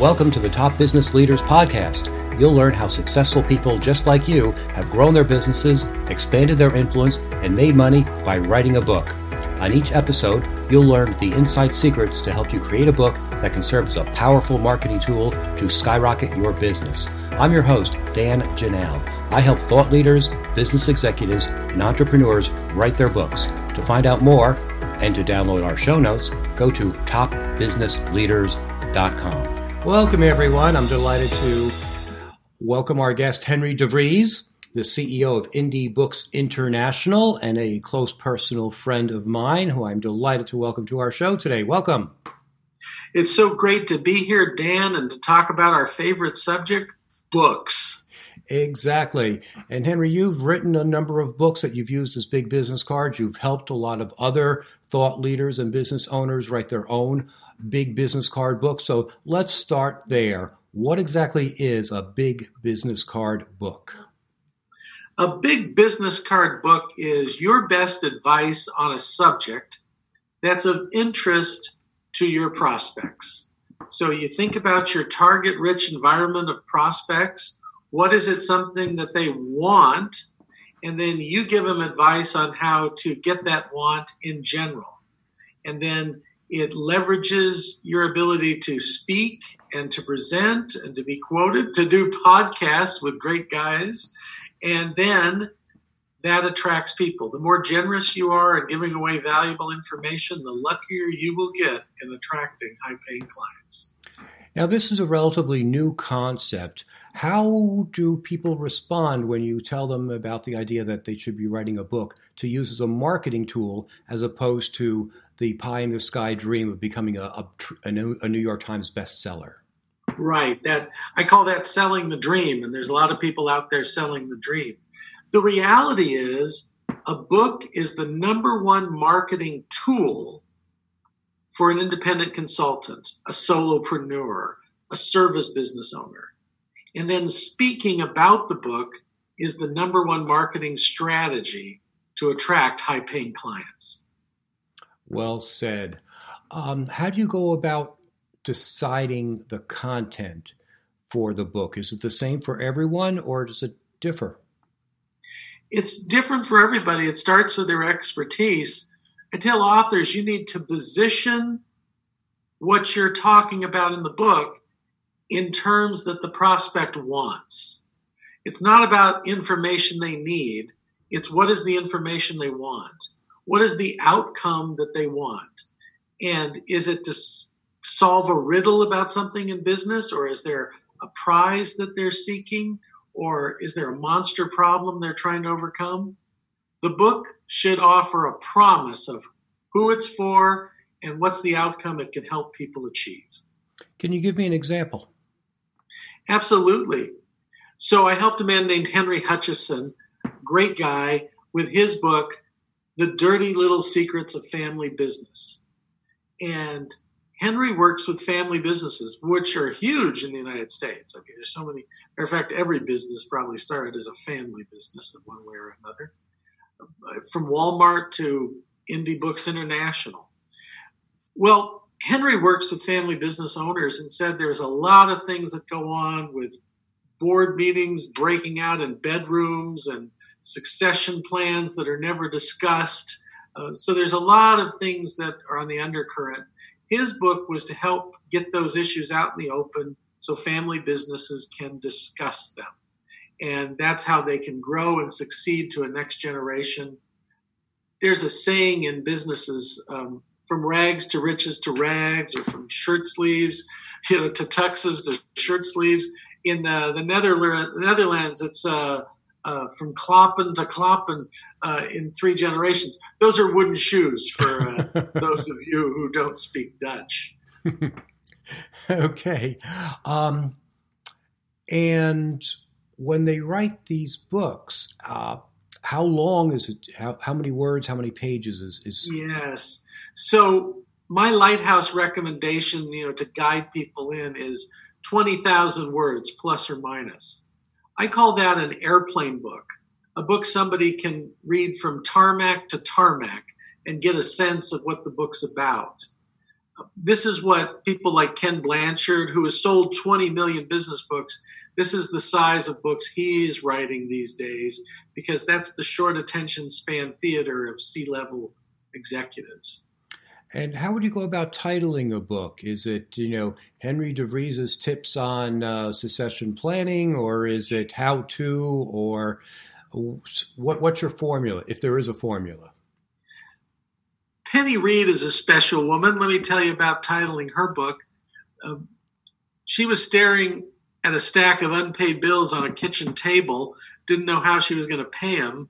Welcome to the Top Business Leaders Podcast. You'll learn how successful people just like you have grown their businesses, expanded their influence, and made money by writing a book. On each episode, you'll learn the inside secrets to help you create a book that can serve as a powerful marketing tool to skyrocket your business. I'm your host, Dan Janal. I help thought leaders, business executives, and entrepreneurs write their books. To find out more and to download our show notes, go to topbusinessleaders.com. Welcome, everyone. I'm delighted to welcome our guest, Henry DeVries, the CEO of Indie Books International and a close personal friend of mine who I'm delighted to welcome to our show today. Welcome. It's so great to be here, Dan, and to talk about our favorite subject books. Exactly. And Henry, you've written a number of books that you've used as big business cards. You've helped a lot of other thought leaders and business owners write their own big business card book. So let's start there. What exactly is a big business card book? A big business card book is your best advice on a subject that's of interest to your prospects. So you think about your target rich environment of prospects. What is it something that they want? And then you give them advice on how to get that want in general. And then it leverages your ability to speak and to present and to be quoted, to do podcasts with great guys. And then that attracts people. The more generous you are in giving away valuable information, the luckier you will get in attracting high paying clients. Now, this is a relatively new concept. How do people respond when you tell them about the idea that they should be writing a book to use as a marketing tool as opposed to the pie in the sky dream of becoming a, a, a, New, New York Times bestseller. Right. That I call that selling the dream, and there's a lot of people out there selling the dream. The reality is, a book is the number one marketing tool for an independent consultant, a solopreneur, a service business owner. And then speaking about the book is the number one marketing strategy to attract high paying clients. Well said. Um, how do you go about deciding the content for the book? Is it the same for everyone or does it differ? It's different for everybody. It starts with their expertise. I tell authors you need to position what you're talking about in the book in terms that the prospect wants. It's not about information they need, it's what is the information they want what is the outcome that they want? And is it to solve a riddle about something in business, or is there a prize that they're seeking, or is there a monster problem they're trying to overcome? The book should offer a promise of who it's for and what's the outcome it can help people achieve. Can you give me an example? Absolutely. So I helped a man named Henry Hutcheson, great guy, with his book, the dirty little secrets of family business. And Henry works with family businesses, which are huge in the United States. Mean, there's so many. Matter of fact, every business probably started as a family business in one way or another, uh, from Walmart to Indie Books International. Well, Henry works with family business owners and said there's a lot of things that go on with board meetings breaking out in bedrooms and succession plans that are never discussed. Uh, so there's a lot of things that are on the undercurrent. His book was to help get those issues out in the open so family businesses can discuss them. And that's how they can grow and succeed to a next generation. There's a saying in businesses um, from rags to riches to rags, or from shirt sleeves you know, to tuxes to shirt sleeves. In uh, the Netherlands, it's uh, uh, from Klompen to Klompen uh, in three generations. Those are wooden shoes for uh, those of you who don't speak Dutch. okay. Um, and when they write these books, uh, how long is it? How, how many words, how many pages is, is? Yes. So my lighthouse recommendation, you know, to guide people in is 20,000 words plus or minus. I call that an airplane book, a book somebody can read from tarmac to tarmac and get a sense of what the book's about. This is what people like Ken Blanchard, who has sold 20 million business books, this is the size of books he's writing these days because that's the short attention span theater of C level executives. And how would you go about titling a book? Is it, you know, Henry DeVries's tips on uh, succession planning, or is it how to, or what, what's your formula, if there is a formula? Penny Reed is a special woman. Let me tell you about titling her book. Um, she was staring at a stack of unpaid bills on a kitchen table, didn't know how she was going to pay them.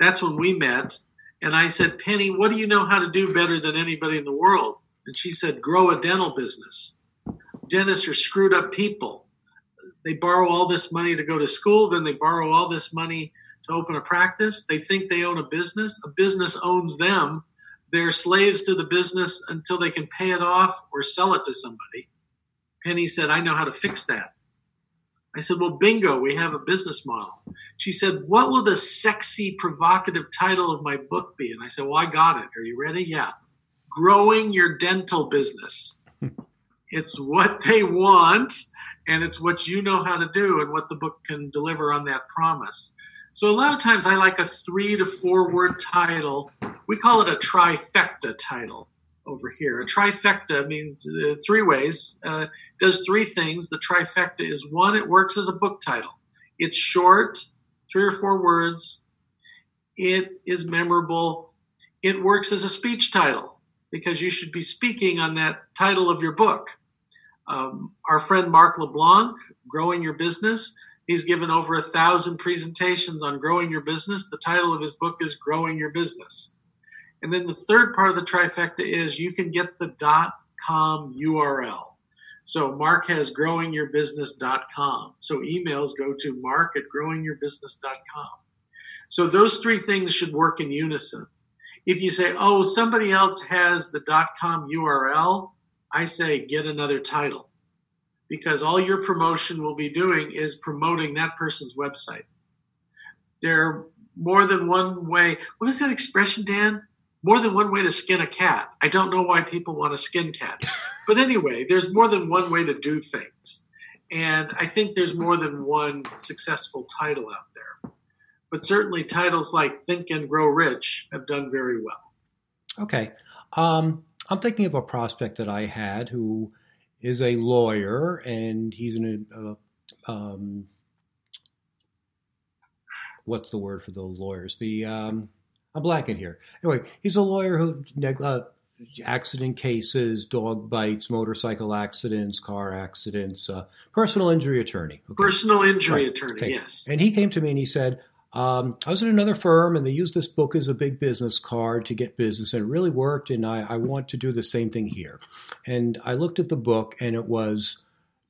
That's when we met. And I said, Penny, what do you know how to do better than anybody in the world? And she said, grow a dental business. Dentists are screwed up people. They borrow all this money to go to school, then they borrow all this money to open a practice. They think they own a business. A business owns them. They're slaves to the business until they can pay it off or sell it to somebody. Penny said, I know how to fix that. I said, Well, bingo, we have a business model. She said, What will the sexy, provocative title of my book be? And I said, Well, I got it. Are you ready? Yeah. Growing Your Dental Business. it's what they want, and it's what you know how to do, and what the book can deliver on that promise. So, a lot of times I like a three to four word title. We call it a trifecta title over here. A trifecta means uh, three ways, uh, does three things. The trifecta is one, it works as a book title. It's short, three or four words. It is memorable. It works as a speech title because you should be speaking on that title of your book. Um, our friend Mark LeBlanc, Growing Your Business, he's given over a thousand presentations on growing your business. The title of his book is Growing Your Business. And then the third part of the trifecta is you can get the .com URL. So Mark has growingyourbusiness.com. So emails go to mark at growingyourbusiness.com. So those three things should work in unison. If you say, oh, somebody else has the .com URL, I say get another title because all your promotion will be doing is promoting that person's website. There are more than one way. What is that expression, Dan? More than one way to skin a cat. I don't know why people want to skin cats. But anyway, there's more than one way to do things. And I think there's more than one successful title out there. But certainly titles like Think and Grow Rich have done very well. Okay. Um, I'm thinking of a prospect that I had who is a lawyer and he's in a, um, what's the word for the lawyers? The, um, I'm blanking here. Anyway, he's a lawyer who uh, accident cases, dog bites, motorcycle accidents, car accidents, uh, personal injury attorney. Okay. Personal injury right. attorney, okay. yes. And he came to me and he said, um, I was in another firm and they used this book as a big business card to get business and it really worked. And I, I want to do the same thing here. And I looked at the book and it was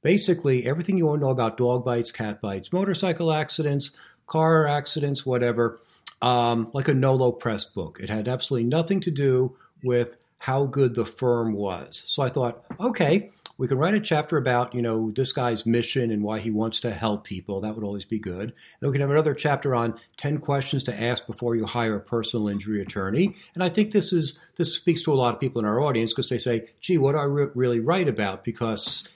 basically everything you want to know about dog bites, cat bites, motorcycle accidents, car accidents, whatever um, like a Nolo Press book. It had absolutely nothing to do with how good the firm was. So I thought, okay, we can write a chapter about, you know, this guy's mission and why he wants to help people. That would always be good. And we can have another chapter on 10 questions to ask before you hire a personal injury attorney. And I think this is this speaks to a lot of people in our audience because they say, gee, what do I re- really write about? Because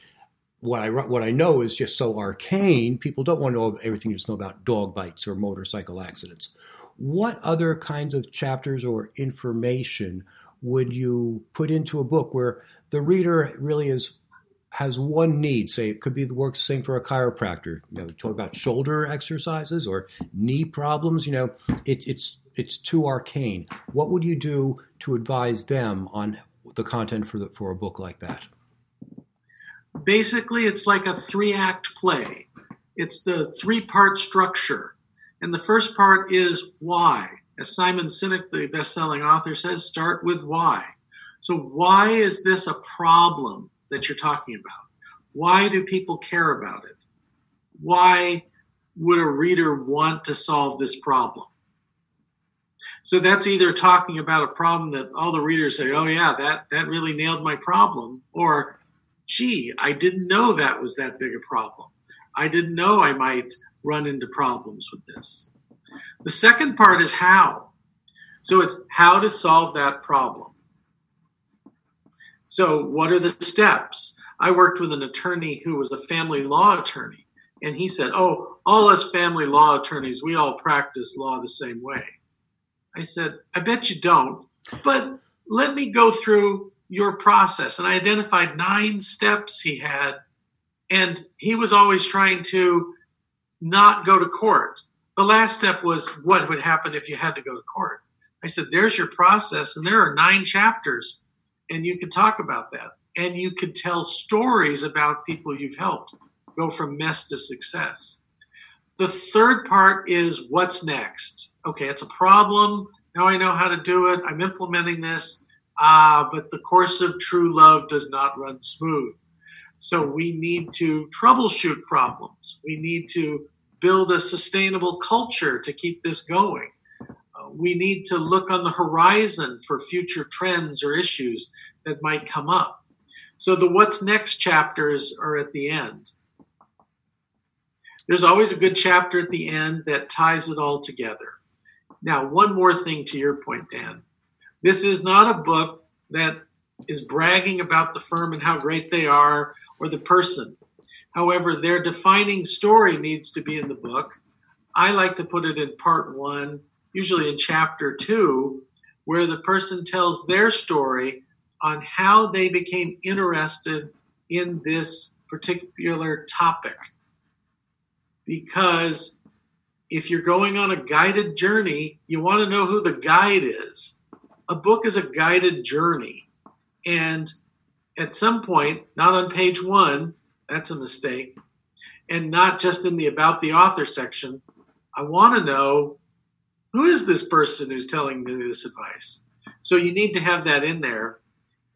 what I what I know is just so arcane. People don't want to know everything you just know about dog bites or motorcycle accidents what other kinds of chapters or information would you put into a book where the reader really is has one need? Say it could be the work same for a chiropractor. You know, talk about shoulder exercises or knee problems. You know, it, it's it's too arcane. What would you do to advise them on the content for the, for a book like that? Basically, it's like a three act play. It's the three part structure and the first part is why. As Simon Sinek, the best selling author, says, start with why. So, why is this a problem that you're talking about? Why do people care about it? Why would a reader want to solve this problem? So that's either talking about a problem that all the readers say, "Oh yeah, that that really nailed my problem," or "Gee, I didn't know that was that big a problem. I didn't know I might run into problems with this. The second part is how. So it's how to solve that problem. So, what are the steps? I worked with an attorney who was a family law attorney, and he said, Oh, all us family law attorneys, we all practice law the same way. I said, I bet you don't, but let me go through your process. And I identified nine steps he had, and he was always trying to not go to court. The last step was what would happen if you had to go to court. I said, There's your process, and there are nine chapters, and you could talk about that. And you could tell stories about people you've helped go from mess to success. The third part is what's next. Okay, it's a problem. Now I know how to do it. I'm implementing this. Ah, but the course of true love does not run smooth. So we need to troubleshoot problems. We need to build a sustainable culture to keep this going. Uh, we need to look on the horizon for future trends or issues that might come up. So the what's next chapters are at the end. There's always a good chapter at the end that ties it all together. Now, one more thing to your point, Dan. This is not a book that is bragging about the firm and how great they are or the person. However, their defining story needs to be in the book. I like to put it in part one, usually in chapter two, where the person tells their story on how they became interested in this particular topic. Because if you're going on a guided journey, you want to know who the guide is. A book is a guided journey. And at some point, not on page one, that's a mistake, and not just in the about the author section, I want to know who is this person who's telling me this advice? So you need to have that in there.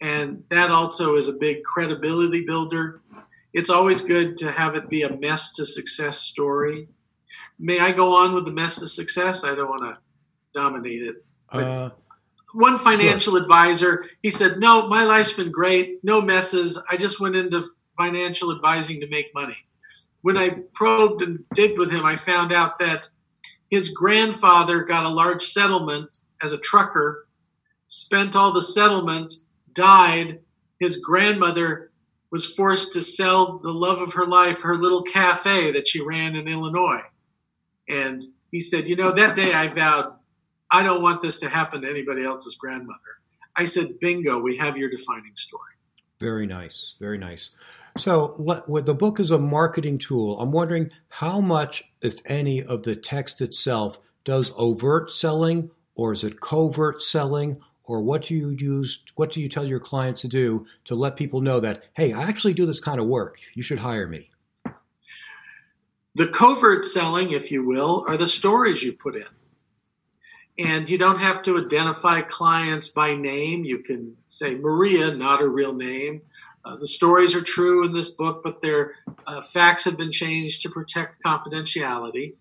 And that also is a big credibility builder. It's always good to have it be a mess to success story May I go on with the mess to success? I don't want to dominate it. Uh, one financial sure. advisor, he said, No, my life's been great. No messes. I just went into financial advising to make money. When I probed and digged with him, I found out that his grandfather got a large settlement as a trucker, spent all the settlement, died. His grandmother was forced to sell the love of her life, her little cafe that she ran in Illinois. And he said, You know, that day I vowed, I don't want this to happen to anybody else's grandmother. I said, Bingo, we have your defining story. Very nice. Very nice. So, what, the book is a marketing tool. I'm wondering how much, if any, of the text itself does overt selling, or is it covert selling, or what do you use? What do you tell your clients to do to let people know that, hey, I actually do this kind of work. You should hire me. The covert selling, if you will, are the stories you put in. And you don't have to identify clients by name. You can say Maria, not her real name. Uh, the stories are true in this book, but their uh, facts have been changed to protect confidentiality.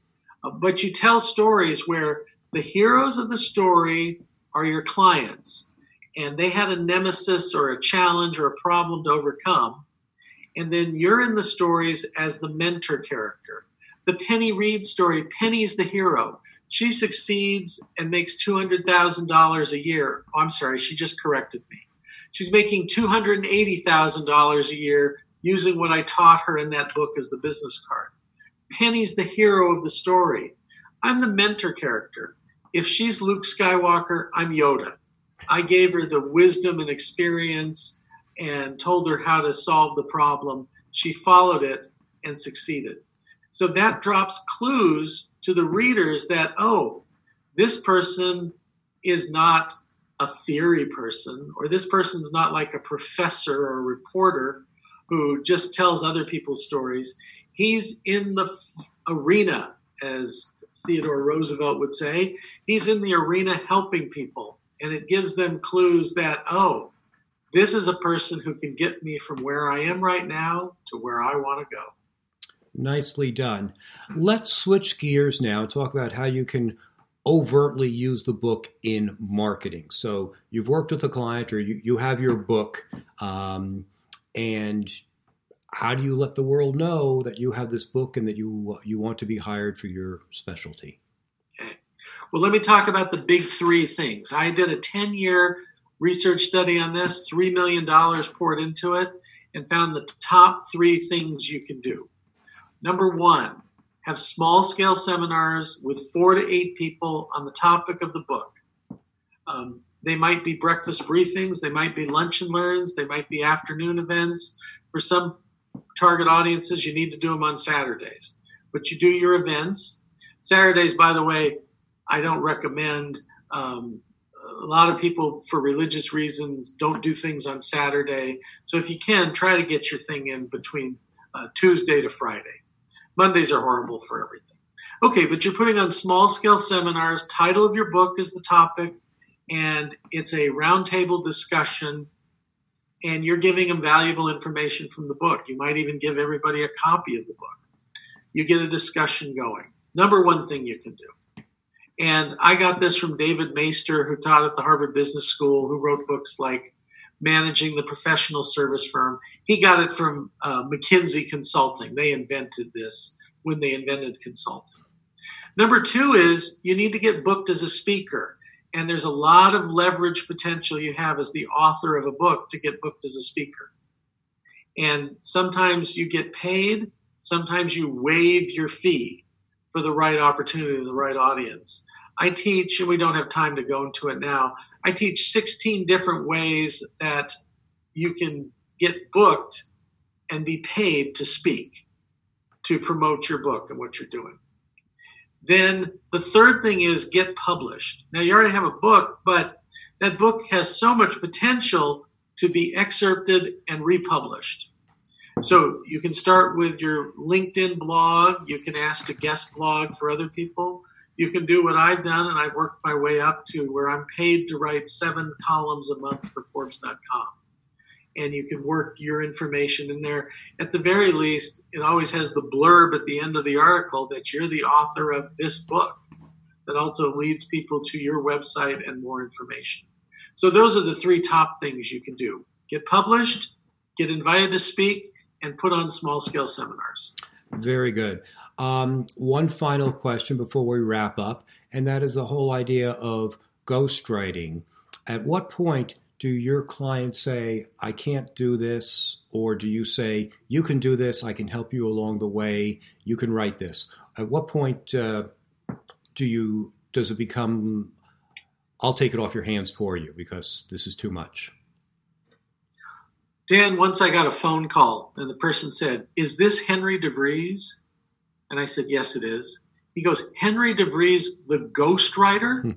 Uh, but you tell stories where the heroes of the story are your clients, and they had a nemesis or a challenge or a problem to overcome and then you're in the stories as the mentor character. The Penny Reed story, Penny's the hero. She succeeds and makes $200,000 a year. Oh, I'm sorry, she just corrected me. She's making $280,000 a year using what I taught her in that book as the business card. Penny's the hero of the story. I'm the mentor character. If she's Luke Skywalker, I'm Yoda. I gave her the wisdom and experience and told her how to solve the problem. She followed it and succeeded. So that drops clues to the readers that, oh, this person is not a theory person, or this person's not like a professor or a reporter who just tells other people's stories. He's in the arena, as Theodore Roosevelt would say. He's in the arena helping people. And it gives them clues that, oh, this is a person who can get me from where I am right now to where I want to go. Nicely done. Let's switch gears now and talk about how you can overtly use the book in marketing. So you've worked with a client or you, you have your book, um, and how do you let the world know that you have this book and that you you want to be hired for your specialty? Okay. Well, let me talk about the big three things. I did a 10 year research study on this, $3 million poured into it, and found the top three things you can do. Number one, have small scale seminars with four to eight people on the topic of the book. Um, they might be breakfast briefings, they might be lunch and learns, they might be afternoon events. For some target audiences, you need to do them on Saturdays. But you do your events. Saturdays, by the way, I don't recommend. Um, a lot of people, for religious reasons, don't do things on Saturday. So if you can, try to get your thing in between uh, Tuesday to Friday. Mondays are horrible for everything. Okay, but you're putting on small scale seminars. Title of your book is the topic, and it's a roundtable discussion, and you're giving them valuable information from the book. You might even give everybody a copy of the book. You get a discussion going. Number one thing you can do. And I got this from David Maister, who taught at the Harvard Business School, who wrote books like managing the professional service firm. He got it from uh, McKinsey Consulting. They invented this when they invented consulting. Number two is you need to get booked as a speaker. And there's a lot of leverage potential you have as the author of a book to get booked as a speaker. And sometimes you get paid, sometimes you waive your fee for the right opportunity, the right audience. I teach, and we don't have time to go into it now, I teach 16 different ways that you can get booked and be paid to speak, to promote your book and what you're doing. Then the third thing is get published. Now, you already have a book, but that book has so much potential to be excerpted and republished. So you can start with your LinkedIn blog. You can ask to guest blog for other people you can do what I've done, and I've worked my way up to where I'm paid to write seven columns a month for Forbes.com. And you can work your information in there. At the very least, it always has the blurb at the end of the article that you're the author of this book. That also leads people to your website and more information. So those are the three top things you can do get published, get invited to speak, and put on small scale seminars. Very good. Um, one final question before we wrap up, and that is the whole idea of ghostwriting. At what point do your clients say, I can't do this? Or do you say, you can do this, I can help you along the way, you can write this? At what point uh, do you does it become I'll take it off your hands for you because this is too much? Dan, once I got a phone call and the person said, Is this Henry DeVries? And I said, Yes, it is. He goes, Henry DeVries, the ghostwriter? Hmm.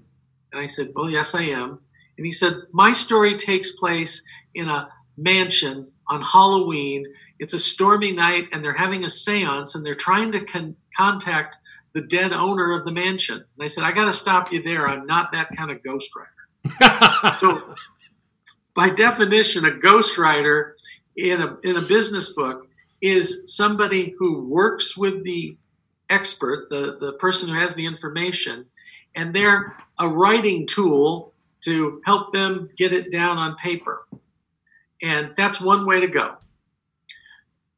And I said, Well, yes, I am. And he said, My story takes place in a mansion on Halloween. It's a stormy night, and they're having a seance, and they're trying to con- contact the dead owner of the mansion. And I said, I got to stop you there. I'm not that kind of ghostwriter. so, by definition, a ghostwriter in a, in a business book is somebody who works with the expert, the, the person who has the information, and they're a writing tool to help them get it down on paper. And that's one way to go.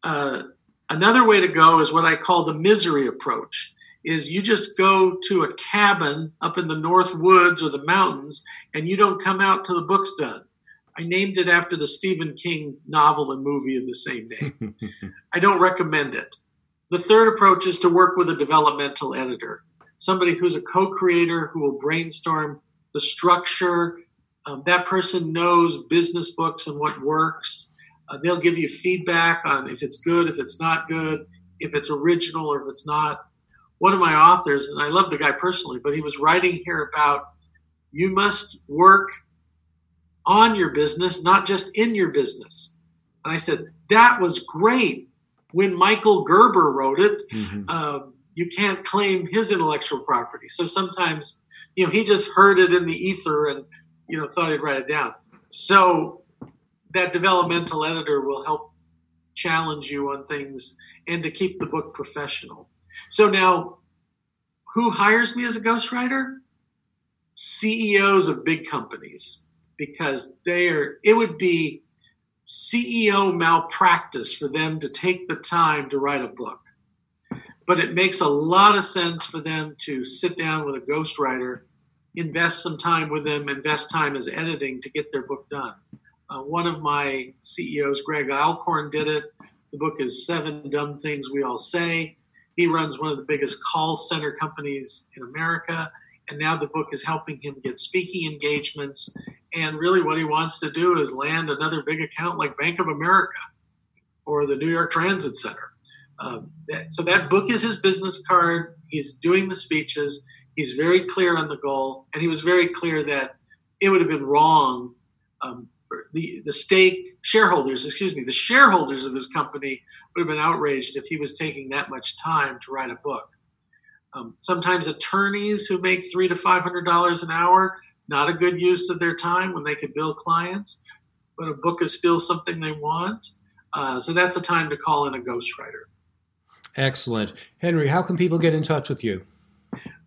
Uh, another way to go is what I call the misery approach is you just go to a cabin up in the north woods or the mountains and you don't come out till the book's done. I named it after the Stephen King novel and movie of the same name. I don't recommend it. The third approach is to work with a developmental editor, somebody who's a co creator who will brainstorm the structure. Um, that person knows business books and what works. Uh, they'll give you feedback on if it's good, if it's not good, if it's original or if it's not. One of my authors, and I love the guy personally, but he was writing here about you must work on your business, not just in your business. And I said, that was great when Michael Gerber wrote it, mm-hmm. um, you can't claim his intellectual property. So sometimes, you know, he just heard it in the ether and, you know, thought he'd write it down. So that developmental editor will help challenge you on things and to keep the book professional. So now, who hires me as a ghostwriter? CEOs of big companies because they are, it would be CEO malpractice for them to take the time to write a book. But it makes a lot of sense for them to sit down with a ghostwriter invest some time with them, invest time as editing to get their book done. Uh, one of my CEOs, Greg Alcorn, did it. The book is Seven Dumb Things We All Say. He runs one of the biggest call center companies in America, and now the book is helping him get speaking engagements. And really, what he wants to do is land another big account like Bank of America or the New York Transit Center. Um, that, so that book is his business card. He's doing the speeches. He's very clear on the goal, and he was very clear that it would have been wrong um, the the stake shareholders, excuse me, the shareholders of his company would have been outraged if he was taking that much time to write a book. Um, sometimes attorneys who make three to five hundred dollars an hour, not a good use of their time when they could bill clients, but a book is still something they want. Uh, so that's a time to call in a ghostwriter. Excellent, Henry. How can people get in touch with you?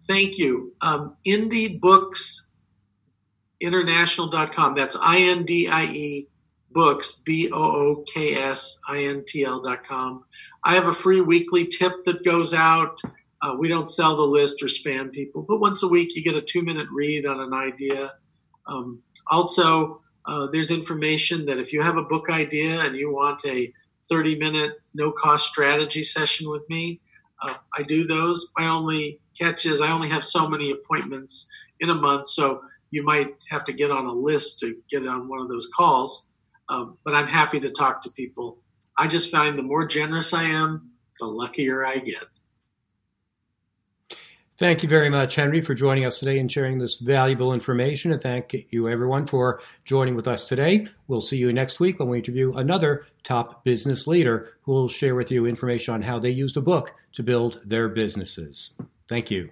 Thank you. Um, Indie Books international.com. That's I N D I E books, B O O K S I N T L.com. I have a free weekly tip that goes out. Uh, we don't sell the list or spam people, but once a week you get a two minute read on an idea. Um, also, uh, there's information that if you have a book idea and you want a 30 minute no cost strategy session with me, uh, I do those. My only catch is I only have so many appointments in a month. So you might have to get on a list to get on one of those calls. Um, but I'm happy to talk to people. I just find the more generous I am, the luckier I get. Thank you very much, Henry, for joining us today and sharing this valuable information. And thank you, everyone, for joining with us today. We'll see you next week when we interview another top business leader who will share with you information on how they used a book to build their businesses. Thank you.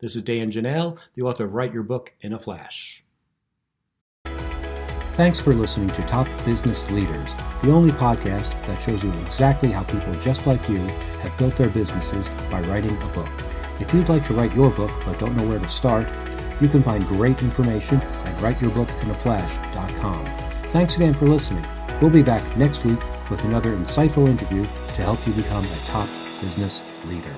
This is Dan Janal, the author of Write Your Book in a Flash. Thanks for listening to Top Business Leaders, the only podcast that shows you exactly how people just like you have built their businesses by writing a book. If you'd like to write your book but don't know where to start, you can find great information at writeyourbookinaflash.com. Thanks again for listening. We'll be back next week with another insightful interview to help you become a top business leader.